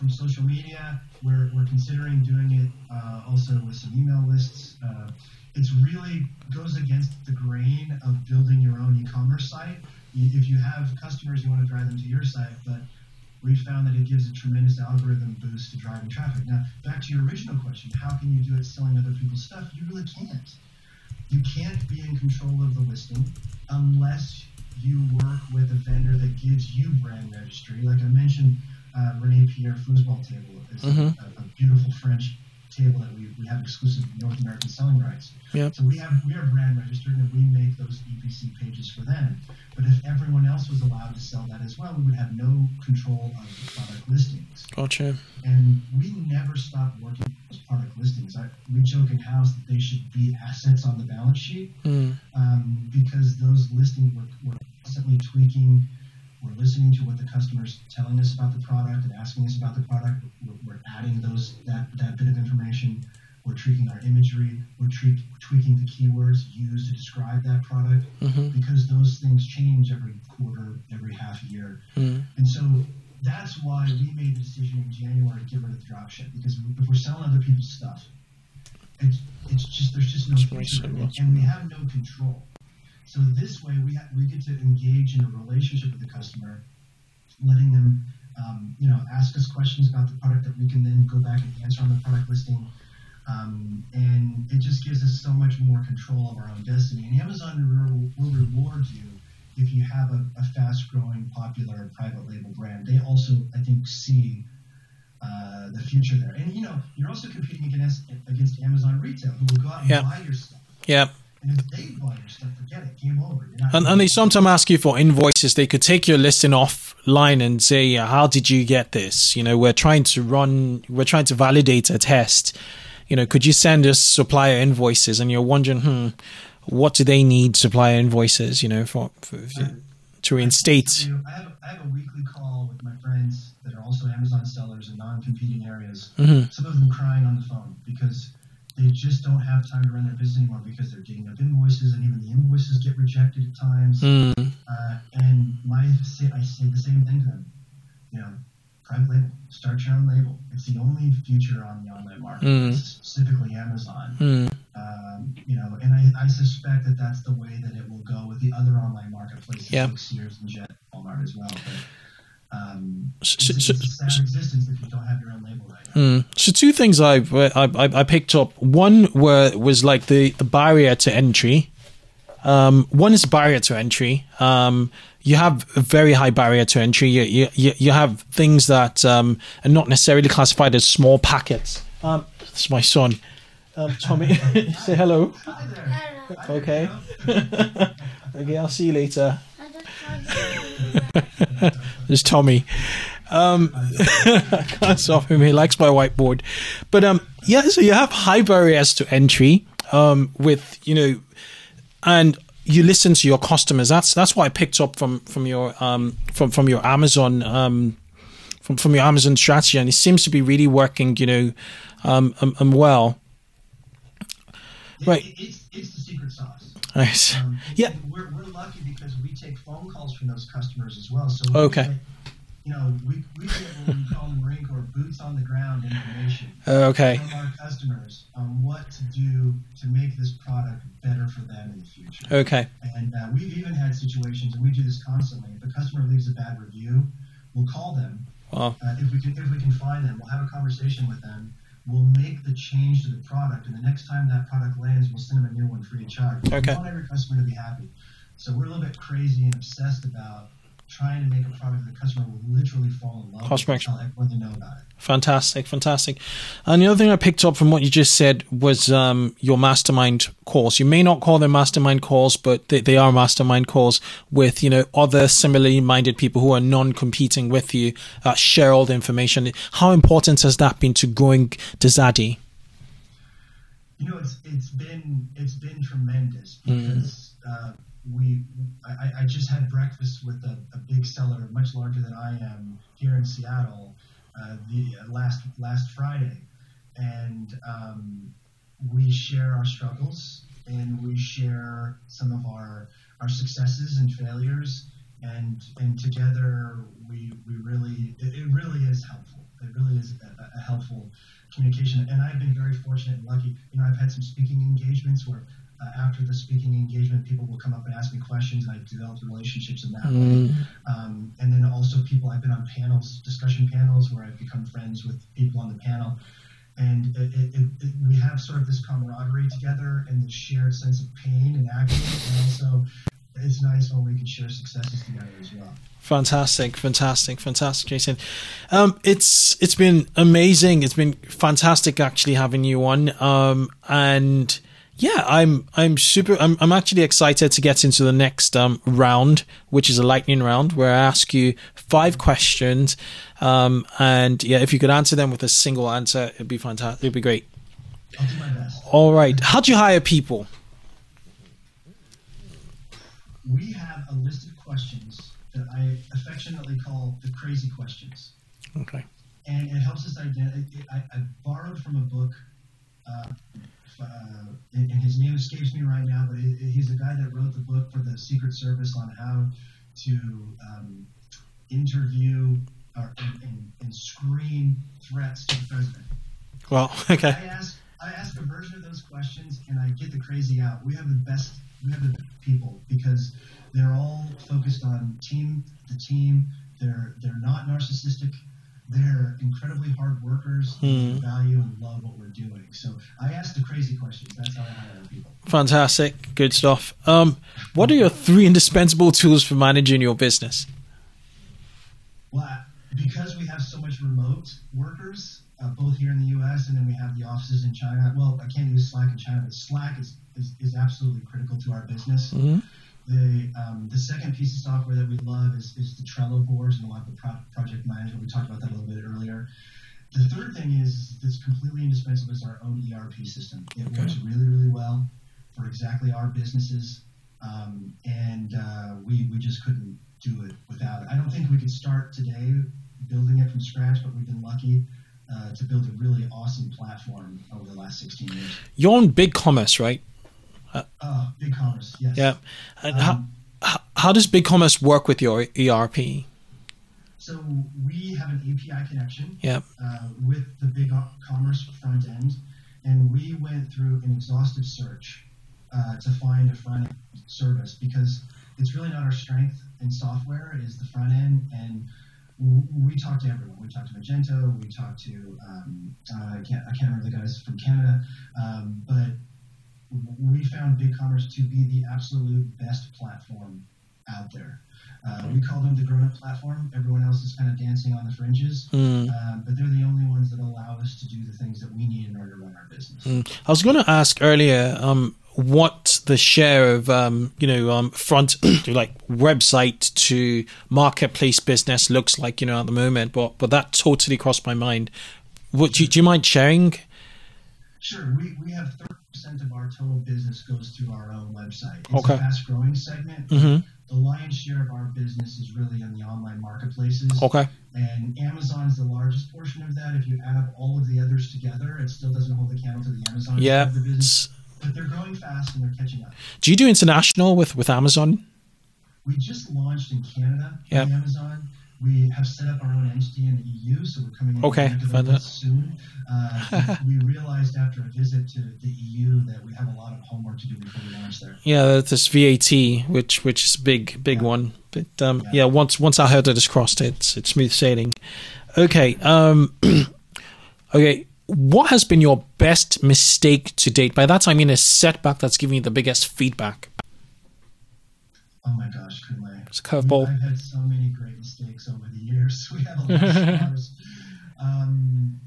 from social media. We're, we're considering doing it uh, also with some email lists. Uh, it's really goes against the grain of building your own e-commerce site. If you have customers, you want to drive them to your site, but we've found that it gives a tremendous algorithm boost to driving traffic. Now, back to your original question, how can you do it selling other people's stuff? You really can't. You can't be in control of the listing unless you work with a vendor that gives you brand registry. Like I mentioned, uh, Rene Pierre foosball table is mm-hmm. a, a, beautiful French table that we, we have exclusive North American selling rights. Yep. So we have we are brand registered and we make those EBC pages for them. But if everyone else was allowed to sell that as well, we would have no control of the product listings. Gotcha. And we never stop working on those product listings. I, we joke in house that they should be assets on the balance sheet mm. um, because those listings were, were constantly tweaking we're listening to what the customer's telling us about the product and asking us about the product. We're, we're adding those that, that bit of information. We're tweaking our imagery. We're tweak, tweaking the keywords used to describe that product mm-hmm. because those things change every quarter, every half year. Mm. And so that's why we made the decision in January to get rid of the dropship because if we're selling other people's stuff, it's, it's just there's just no future, and we have no control. So this way, we, ha- we get to engage in a relationship with the customer, letting them um, you know, ask us questions about the product that we can then go back and answer on the product listing. Um, and it just gives us so much more control of our own destiny. And Amazon will, will reward you if you have a, a fast-growing, popular private label brand. They also, I think, see uh, the future there. And you know, you're also competing against against Amazon retail, who will go out and Yep. buy your stuff. Yeah. And they buy your stuff, forget it, game over. You're not And, they sometimes ask you for invoices. They could take your listing offline and say, "How did you get this?" You know, we're trying to run, we're trying to validate a test. You know, could you send us supplier invoices? And you're wondering, hmm, what do they need supplier invoices? You know, for, for to reinstate. I have, a, I have a weekly call with my friends that are also Amazon sellers in non-competing areas. Mhm. Some of them crying on the phone because they just don't have time to run their business anymore because they're getting up invoices and even the invoices get rejected at times. Mm, Uh, and my say, I say the same thing to them. You know, private label, start your own label. It's the only future on the online market, Mm. specifically Amazon. mm, Um, you know, and I, I suspect that that's the way that it will go with the other online marketplaces Yeah. like Sears and Jet, Walmart as well. But, um, So- so- it's existence if you don't have your own label right mm. So two things I, I I picked up. One were was like the, the barrier to entry. Um, one is barrier to entry. Um, you have a very high barrier to entry. You you, you, you have things that um, are not necessarily classified as small packets. Um, it's my son, um, [laughs] Tommy. [laughs] Say hello. Hi there. Okay. [laughs] Okay, I'll see you later. [laughs] There's Tommy. Um, I [laughs] can't stop him. He likes my whiteboard. But um, yeah, so you have high barriers to entry um, with, you know, and you listen to your customers. That's that's what I picked up from from your um, from from your Amazon um, from from your Amazon strategy, and it seems to be really working. You know, um, um, um well. Right. It, it's, it's the secret sauce. Nice. Um, Yeah. We're, we're lucky because we take phone calls from those customers as well. So we Okay. Get, you know, we, we get what we call Marine Corps boots on the ground information okay. from our customers on what to do to make this product better for them in the future. Okay. And uh, we've even had situations, and we do this constantly. If a customer leaves a bad review, we'll call them. Wow. Uh, if we can, if we can find them, we'll have a conversation with them. We'll make the change to the product, and the next time that product lands, we'll send them a new one free of charge. Okay. We want every customer to be happy. So we're a little bit crazy and obsessed about trying to make a product that the customer will literally fall in love Customer with when they know about it. Fantastic, fantastic. And the other thing I picked up from what you just said was um, your mastermind calls. You may not call them mastermind calls, but they, they are mastermind calls with you know other similarly minded people who are non-competing with you, uh, share all the information. How important has that been to growing Dazadi? You know, it's it's been it's been tremendous because uh, we I, I just had breakfast with a, a big seller, much larger than I am, here in Seattle, uh, the last last Friday, and um, we share our struggles and we share some of our our successes and failures, and and together we we really it, it really is helpful. It really is a, a helpful communication. And I've been very fortunate and lucky. You know, I've had some speaking engagements where uh, after the speaking engagement, people will come up and ask me questions, and I developed relationships in that way. Um, and then also people, I've been on panels, discussion panels, where I've become friends with people on the panel. And it, it, it, it, we have sort of this camaraderie together and this shared sense of pain and action. And also, it's nice when we can share successes together as well. Fantastic, fantastic, fantastic, Jason. Um, it's it's been amazing. It's been fantastic actually having you on. Um, and yeah, I'm I'm super. I'm I'm actually excited to get into the next um, round, which is a lightning round, where I ask you five questions. Um, and yeah, if you could answer them with a single answer, it'd be fantastic. It'd be great. I'll do my best. All right. How do you hire people? We have a list of questions that I affectionately call the crazy questions. Okay. and it helps us identify. I, I borrowed from a book, uh, uh, and, his name escapes me right now, but he's a guy that wrote the book for the Secret Service on how to um, interview or, and, and, and screen threats to the president. Well, [laughs] okay. I ask I ask a version of those questions, and I get the crazy out. We have the best. We have the people because they're all focused on team, the team, They're they're not narcissistic. They're incredibly hard workers, Hmm. value and love what we're doing. So I ask the crazy questions. That's how I hire people. Fantastic. Good stuff. Um, what are your three indispensable tools for managing your business? Well, because we have so much remote workers, uh, both here in the U.S. and then we have the offices in China. Well, I can't use Slack in China, but Slack is, is, is absolutely critical to our business. Mhm. The um, the second piece of software that we love is, is the Trello boards and a lot of the pro- project management. We talked about that a little bit earlier. The third thing is that's completely indispensable is our own ERP system. It Okay. works really, really well for exactly our businesses, um, and uh, we we just couldn't do it without it. I don't think we could start today building it from scratch, but we've been lucky uh, to build a really awesome platform over the last 16 years. You're on BigCommerce, right? Uh, BigCommerce, yes. Yeah. And Um, how, how, does BigCommerce work with your ERP? So we have an API connection Yeah. uh, with the big commerce front end, and we went through an exhaustive search uh, to find a front end service because it's really not our strength in software is the front end and we talked to everyone. We talked to Magento. We talked to um, uh, I can't I can't remember the guys from Canada, um, but we found BigCommerce to be the absolute best platform out there. Uh, we call them the grown-up platform. Everyone else is kind of dancing on the fringes, Mm. um, but they're the only ones that allow us to do the things that we need in order to run our business. Mm. I was going to ask earlier um, what the share of um, you know um, front [clears throat] like website to marketplace business looks like you know at the moment, but but that totally crossed my mind. What do do you mind sharing? Sure, we, we have 30% of our total business goes through our own website. It's Okay. a fast growing segment. hmm The lion's share of our business is really on the online marketplaces. Okay. And Amazon's the largest portion of that. If you add up all of the others together, it still doesn't hold the candle to the Amazon Yeah. the business. But they're growing fast and they're catching up. Do you do international with with Amazon? We just launched in Canada on Amazon. We have set up our own entity in the EU, so we're coming in Okay, to find that that. soon. Uh, [laughs] we realized after a visit to the EU that we have a lot of homework to do before we launch there. Yeah, this VAT, which which is a big big Yeah. one. But um, Yeah. yeah, once once our hurdle is crossed, it's it's smooth sailing. Okay. Um, [clears throat] okay. What has been your best mistake to date? By that I mean a setback that's giving you the biggest feedback. Oh my Kunle. It's a curveball. I've had so many great mistakes over the years. [laughs] We have a lot of [laughs] stars. Um,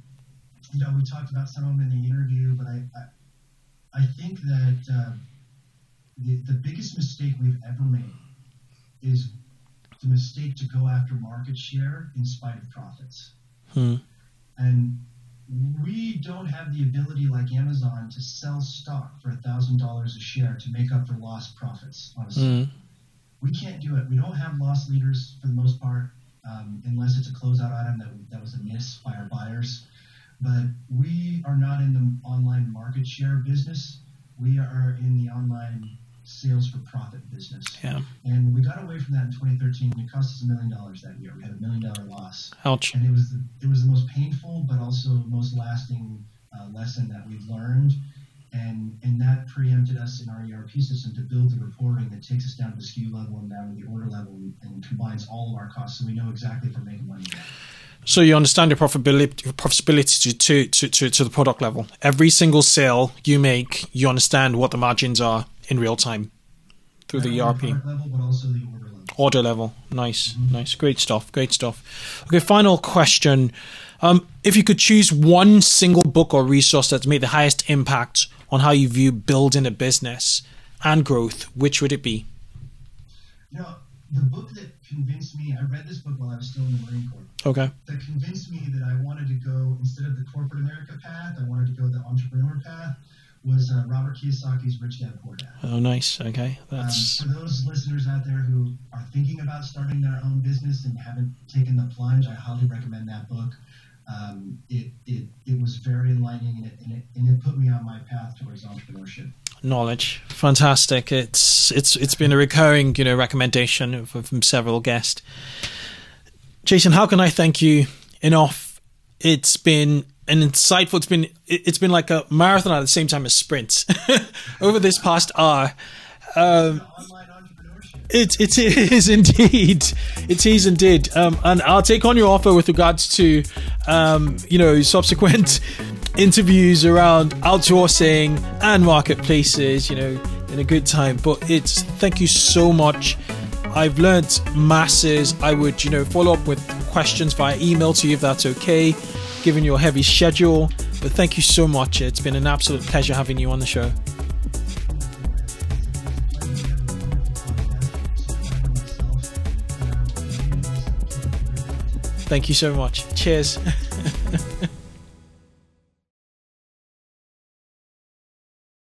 you know, we talked about some of them in the interview, but I, I, I think that uh, the, the biggest mistake we've ever made is the mistake to go after market share in spite of profits. Hmm. And we don't have the ability like Amazon to sell stock for $1,000 a share to make up for lost profits, honestly Mm. We can't do it. We don't have loss leaders for the most part, um, unless it's a closeout item that, that was a miss by our buyers. But we are not in the online market share business. We are in the online sales for profit business. Yeah. And we got away from that in 2013. It cost us a million dollars that year. We had a million dollar loss, Ouch. and it was the, it was the most painful, but also most lasting uh, lesson that we've learned. And, and that preempted us in our ERP system to build the reporting that takes us down to the SKU level and down to the order level and, and combines all of our costs so we know exactly if we're making money. So you understand your profitability profitability to, to, to, to, to the product level. Every single sale you make, you understand what the margins are in real time through the Not only ERP. level, but also the order level. Order level. Nice, nice. Great stuff. Great stuff. Okay, final question. Um, if you could choose one single book or resource that's made the highest impact on how you view building a business and growth, which would it be? You know, the book that convinced me, I read this book while I was still in the Marine Corps, Okay. that convinced me that I wanted to go, instead of the corporate America path, I wanted to go the entrepreneur path, was uh, Robert Kiyosaki's Rich Dad Poor Dad. Oh, nice. Okay. Um, That's for those listeners out there who are thinking about starting their own business and haven't taken the plunge, I highly recommend that book. Um, it, it, it was very enlightening and it, and, it, and it put me on my path towards entrepreneurship. knowledge. Fantastic. It's it's it's been a recurring, you know, recommendation from, several guests. Jason, how can I thank you enough? It's been an insightful. It's been it- it's been like a marathon at the same time as sprints [laughs] over this past hour. Um. It it is indeed. It is indeed. Um, and I'll take on your offer with regards to, um, you know, subsequent [laughs] interviews around outsourcing and marketplaces. You know, in a good time. But it's thank you so much. I've learned masses. I would, you know, follow up with questions via email to you if that's okay, given your heavy schedule. But thank you so much. It's been an absolute pleasure having you on the show. Thank you so much. Cheers. [laughs]